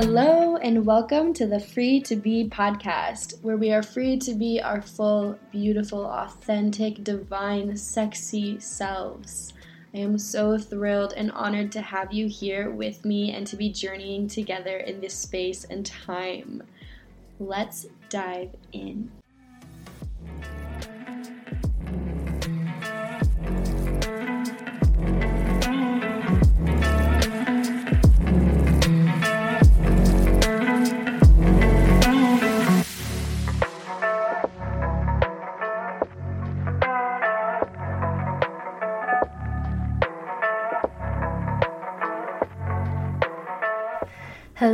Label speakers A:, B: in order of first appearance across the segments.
A: Hello, and welcome to the Free to Be podcast, where we are free to be our full, beautiful, authentic, divine, sexy selves. I am so thrilled and honored to have you here with me and to be journeying together in this space and time. Let's dive in.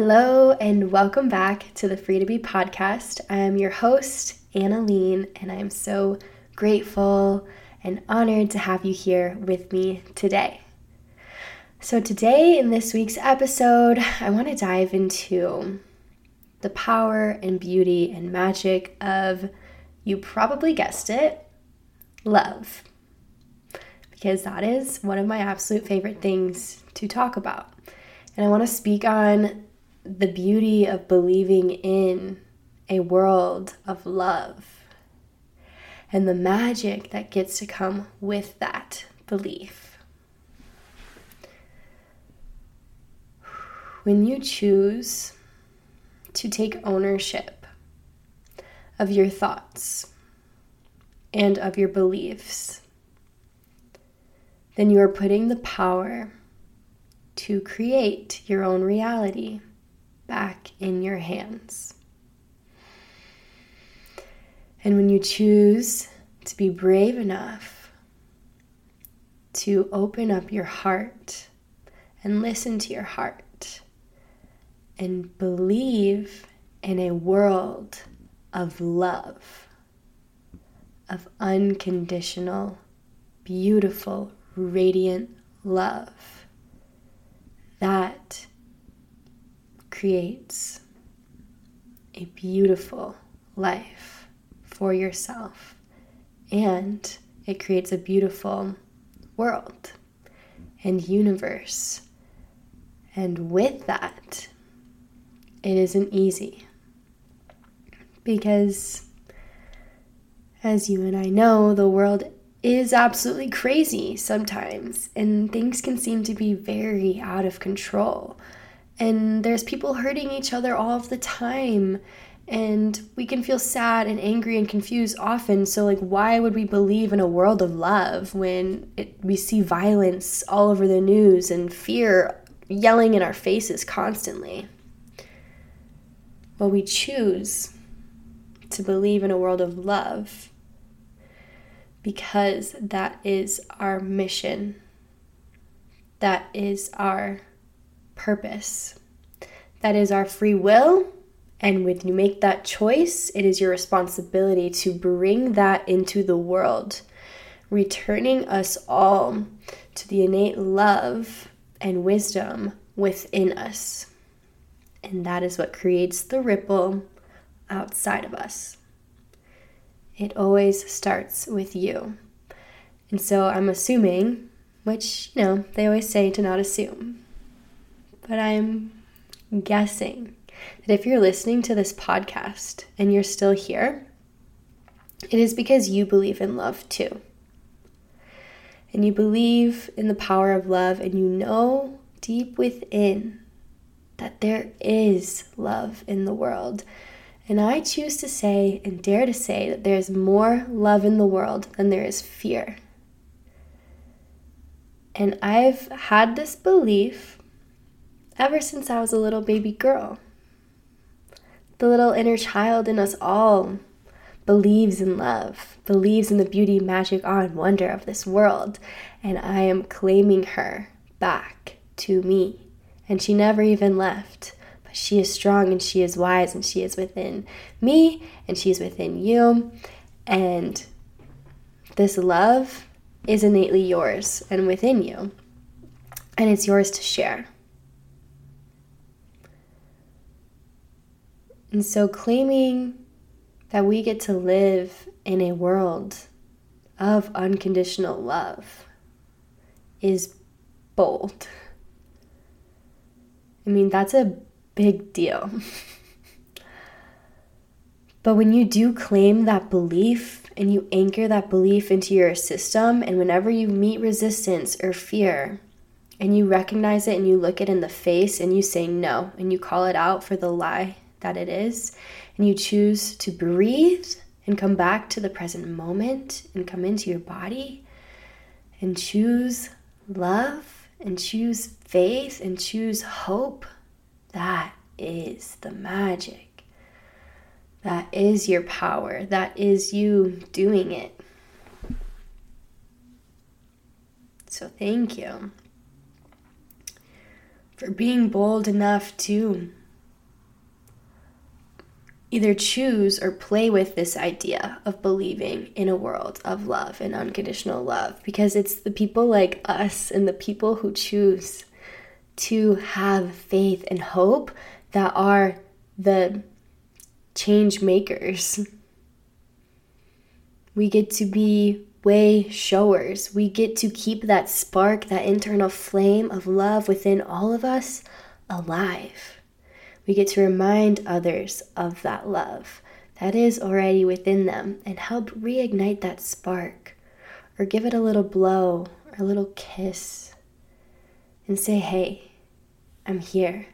A: Hello, and welcome back to the Free to Be podcast. I am your host, Anelene, and I am so grateful and honored to have you here with me today. So, today in this week's episode, I want to dive into the power and beauty and magic of, you probably guessed it, love. Because that is one of my absolute favorite things to talk about. And I want to speak on the beauty of believing in a world of love and the magic that gets to come with that belief. When you choose to take ownership of your thoughts and of your beliefs, then you are putting the power to create your own reality back in your hands. And when you choose to be brave enough to open up your heart and listen to your heart and believe in a world of love, of unconditional, beautiful, radiant love, that creates a beautiful life for yourself and it creates a beautiful world and universe. And with that, it isn't easy because, as you and I know, the world is absolutely crazy sometimes, and things can seem to be very out of control and there's people hurting each other all of the time. And we can feel sad and angry and confused often. So like why would we believe in a world of love when it, we see violence all over the news and fear yelling in our faces constantly? Well we choose to believe in a world of love because that is our mission. That is our purpose. That is our free will. And when you make that choice, it is your responsibility to bring that into the world, returning us all to the innate love and wisdom within us. And that is what creates the ripple outside of us. It always starts with you. And so I'm assuming, which, you know, they always say to not assume, but I'm guessing that if you're listening to this podcast and you're still here, it is because you believe in love too. And you believe in the power of love, and you know deep within that there is love in the world. And I choose to say and dare to say that there is more love in the world than there is fear. And I've had this belief ever since I was a little baby girl. The little inner child in us all believes in love, believes in the beauty, magic, awe, and wonder of this world, and I am claiming her back to me. And she never even left, but she is strong and she is wise and she is within me and she is within you. And this love is innately yours and within you, and it's yours to share. And so claiming that we get to live in a world of unconditional love is bold. I mean, that's a big deal. but when you do claim that belief and you anchor that belief into your system, and whenever you meet resistance or fear, and you recognize it and you look it in the face and you say no and you call it out for the lie that it is, and you choose to breathe and come back to the present moment and come into your body and choose love and choose faith and choose hope, that is the magic. That is your power. That is you doing it. So, thank you for being bold enough to either choose or play with this idea of believing in a world of love and unconditional love because it's the people like us and the people who choose to have faith and hope that are the change makers. We get to be way showers. We get to keep that spark, that internal flame of love within all of us alive we get to remind others of that love that is already within them and help reignite that spark or give it a little blow or a little kiss and say, hey, I'm here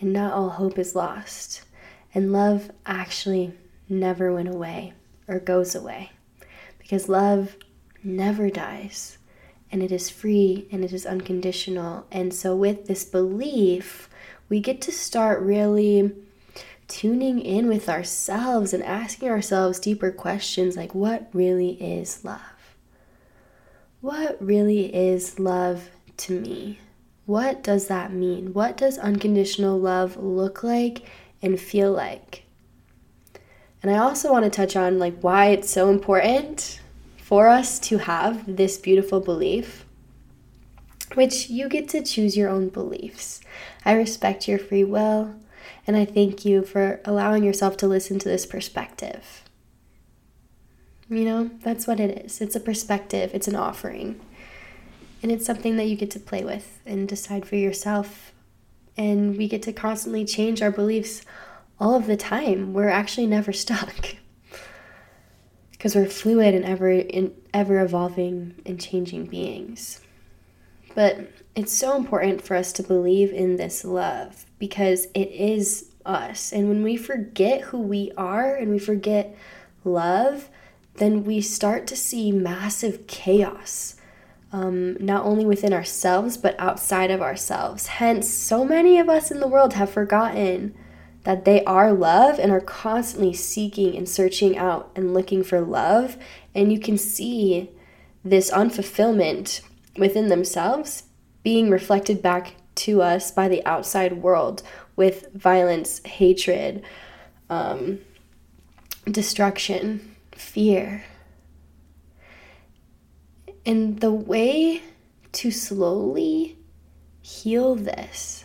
A: and not all hope is lost. And love actually never went away or goes away because love never dies and it is free and it is unconditional. And so, with this belief, we get to start really tuning in with ourselves and asking ourselves deeper questions like, what really is love? What really is love to me? What does that mean? What does unconditional love look like and feel like? And I also want to touch on like why it's so important for us to have this beautiful belief which you get to choose your own beliefs. I respect your free will, and I thank you for allowing yourself to listen to this perspective. You know, that's what it is. It's a perspective, it's an offering. And it's something that you get to play with and decide for yourself. And we get to constantly change our beliefs all of the time. We're actually never stuck. Because we're fluid and ever ever evolving and changing beings. But it's so important for us to believe in this love because it is us. And when we forget who we are and we forget love, then we start to see massive chaos, um, not only within ourselves, but outside of ourselves. Hence, so many of us in the world have forgotten that they are love and are constantly seeking and searching out and looking for love. And you can see this unfulfillment within themselves being reflected back to us by the outside world with violence, hatred, um, destruction, fear. And the way to slowly heal this,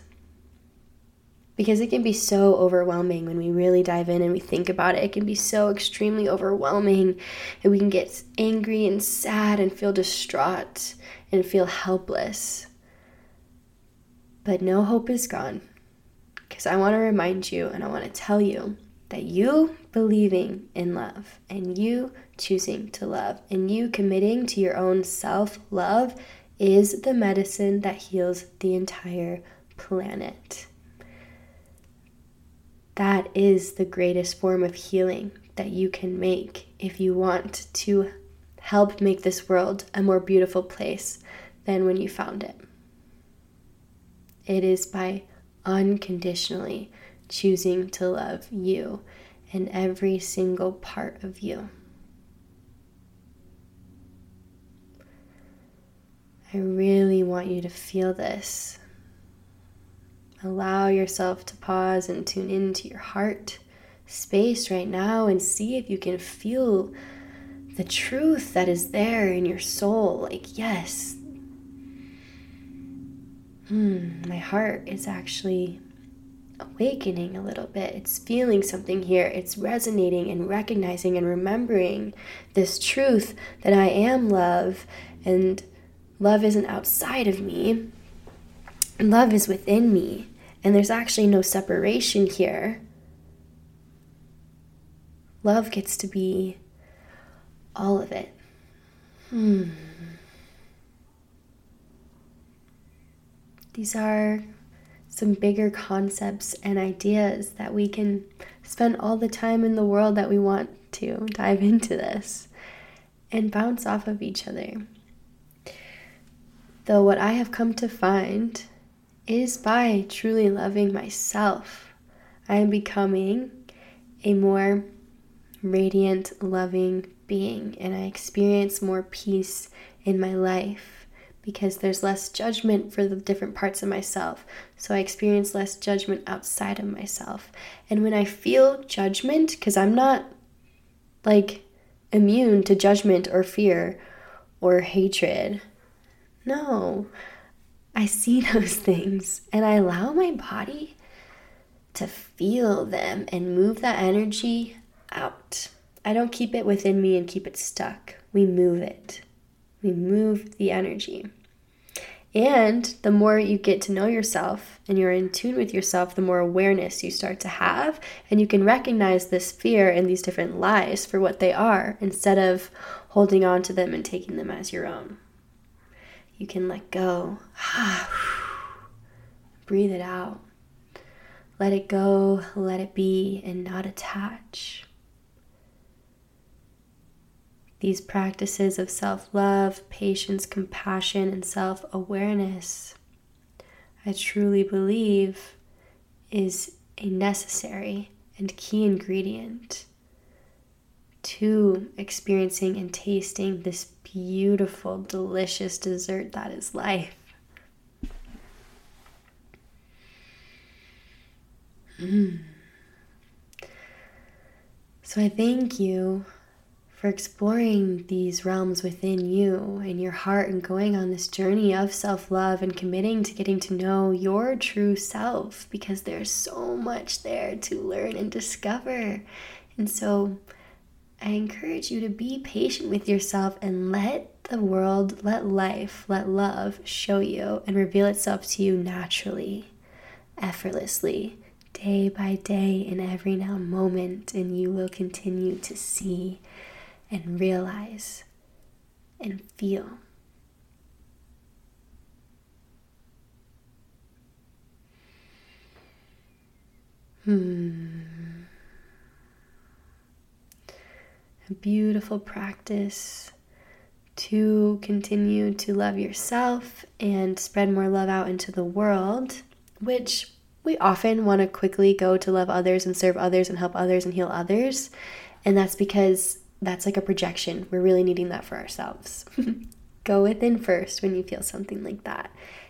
A: because it can be so overwhelming when we really dive in and we think about it. It can be so extremely overwhelming, and we can get angry and sad and feel distraught and feel helpless. But no hope is gone. Because I want to remind you and I want to tell you that you believing in love and you choosing to love and you committing to your own self love is the medicine that heals the entire planet. That is the greatest form of healing that you can make if you want to help make this world a more beautiful place than when you found it. It is by unconditionally choosing to love you and every single part of you. I really want you to feel this. Allow yourself to pause and tune into your heart space right now and see if you can feel the truth that is there in your soul. Like, yes, hmm, my heart is actually awakening a little bit. It's feeling something here. It's resonating and recognizing and remembering this truth that I am love and love isn't outside of me. Love is within me. And there's actually no separation here. Love gets to be all of it. Hmm. These are some bigger concepts and ideas that we can spend all the time in the world that we want to dive into this and bounce off of each other. Though what I have come to find is by truly loving myself, I am becoming a more radiant, loving being, and I experience more peace in my life because there's less judgment for the different parts of myself. So I experience less judgment outside of myself. And when I feel judgment, because I'm not like immune to judgment or fear or hatred, no, I see those things and I allow my body to feel them and move that energy out. I don't keep it within me and keep it stuck. We move it. We move the energy. And the more you get to know yourself and you're in tune with yourself, the more awareness you start to have. And you can recognize this fear and these different lies for what they are instead of holding on to them and taking them as your own. You can let go. Breathe it out. Let it go, let it be, and not attach. These practices of self love, patience, compassion, and self awareness, I truly believe, is a necessary and key ingredient to experiencing and tasting this beautiful, delicious dessert that is life. Mm. So I thank you for exploring these realms within you and your heart and going on this journey of self love and committing to getting to know your true self because there's so much there to learn and discover. And so I encourage you to be patient with yourself and let the world, let life, let love show you and reveal itself to you naturally, effortlessly, day by day, in every now moment, and you will continue to see and realize and feel. Hmm. A beautiful practice to continue to love yourself and spread more love out into the world, which we often want to quickly go to love others and serve others and help others and heal others. And that's because that's like a projection. We're really needing that for ourselves. Go within first when you feel something like that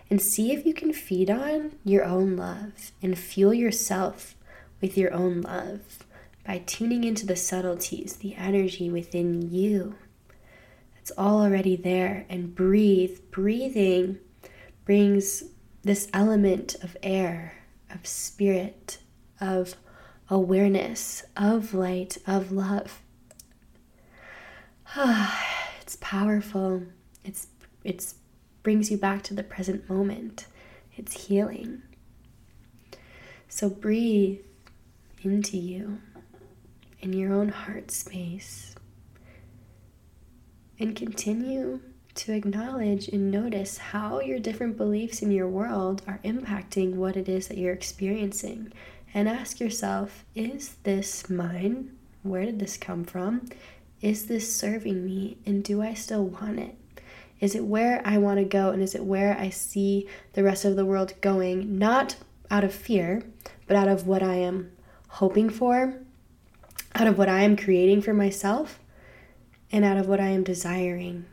A: and see if you can feed on your own love and fuel yourself with your own love by tuning into the subtleties, the energy within you. It's all already there. And breathe. Breathing brings this element of air, of spirit, of awareness, of light, of love. it's powerful. It's it's brings you back to the present moment. It's healing. So breathe into you in your own heart space and continue to acknowledge and notice how your different beliefs in your world are impacting what it is that you're experiencing. And ask yourself, is this mine? Where did this come from? Is this serving me and do I still want it? Is it where I want to go and is it where I see the rest of the world going, not out of fear, but out of what I am hoping for, out of what I am creating for myself, and out of what I am desiring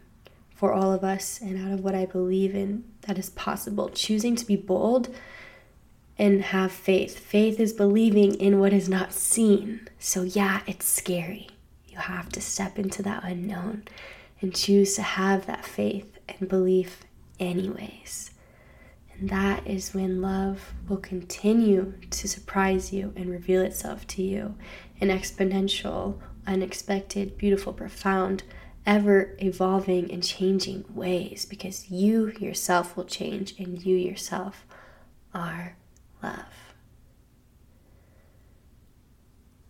A: for all of us, and out of what I believe in that is possible. Choosing to be bold and have faith. Faith is believing in what is not seen. So, yeah, it's scary. You have to step into that unknown and choose to have that faith and belief, anyways. And that is when love will continue to surprise you and reveal itself to you in exponential, unexpected, beautiful, profound, ever evolving and changing ways because you yourself will change and you yourself are love.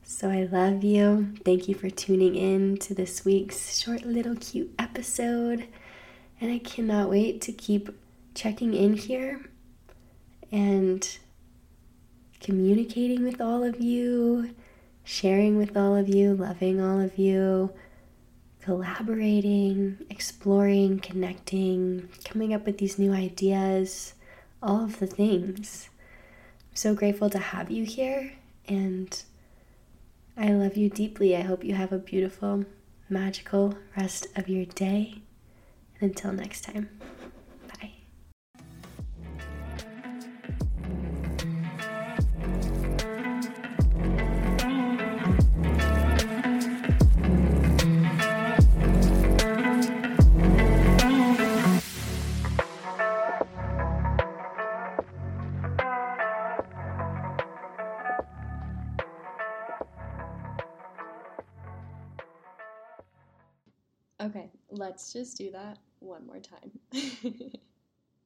A: So I love you. Thank you for tuning in to this week's short little cute episode. And I cannot wait to keep checking in here and communicating with all of you, sharing with all of you, loving all of you, collaborating, exploring, connecting, coming up with these new ideas, all of the things. I'm so grateful to have you here and I love you deeply. I hope you have a beautiful, magical rest of your day. And until next time.
B: Let's just do that one more time.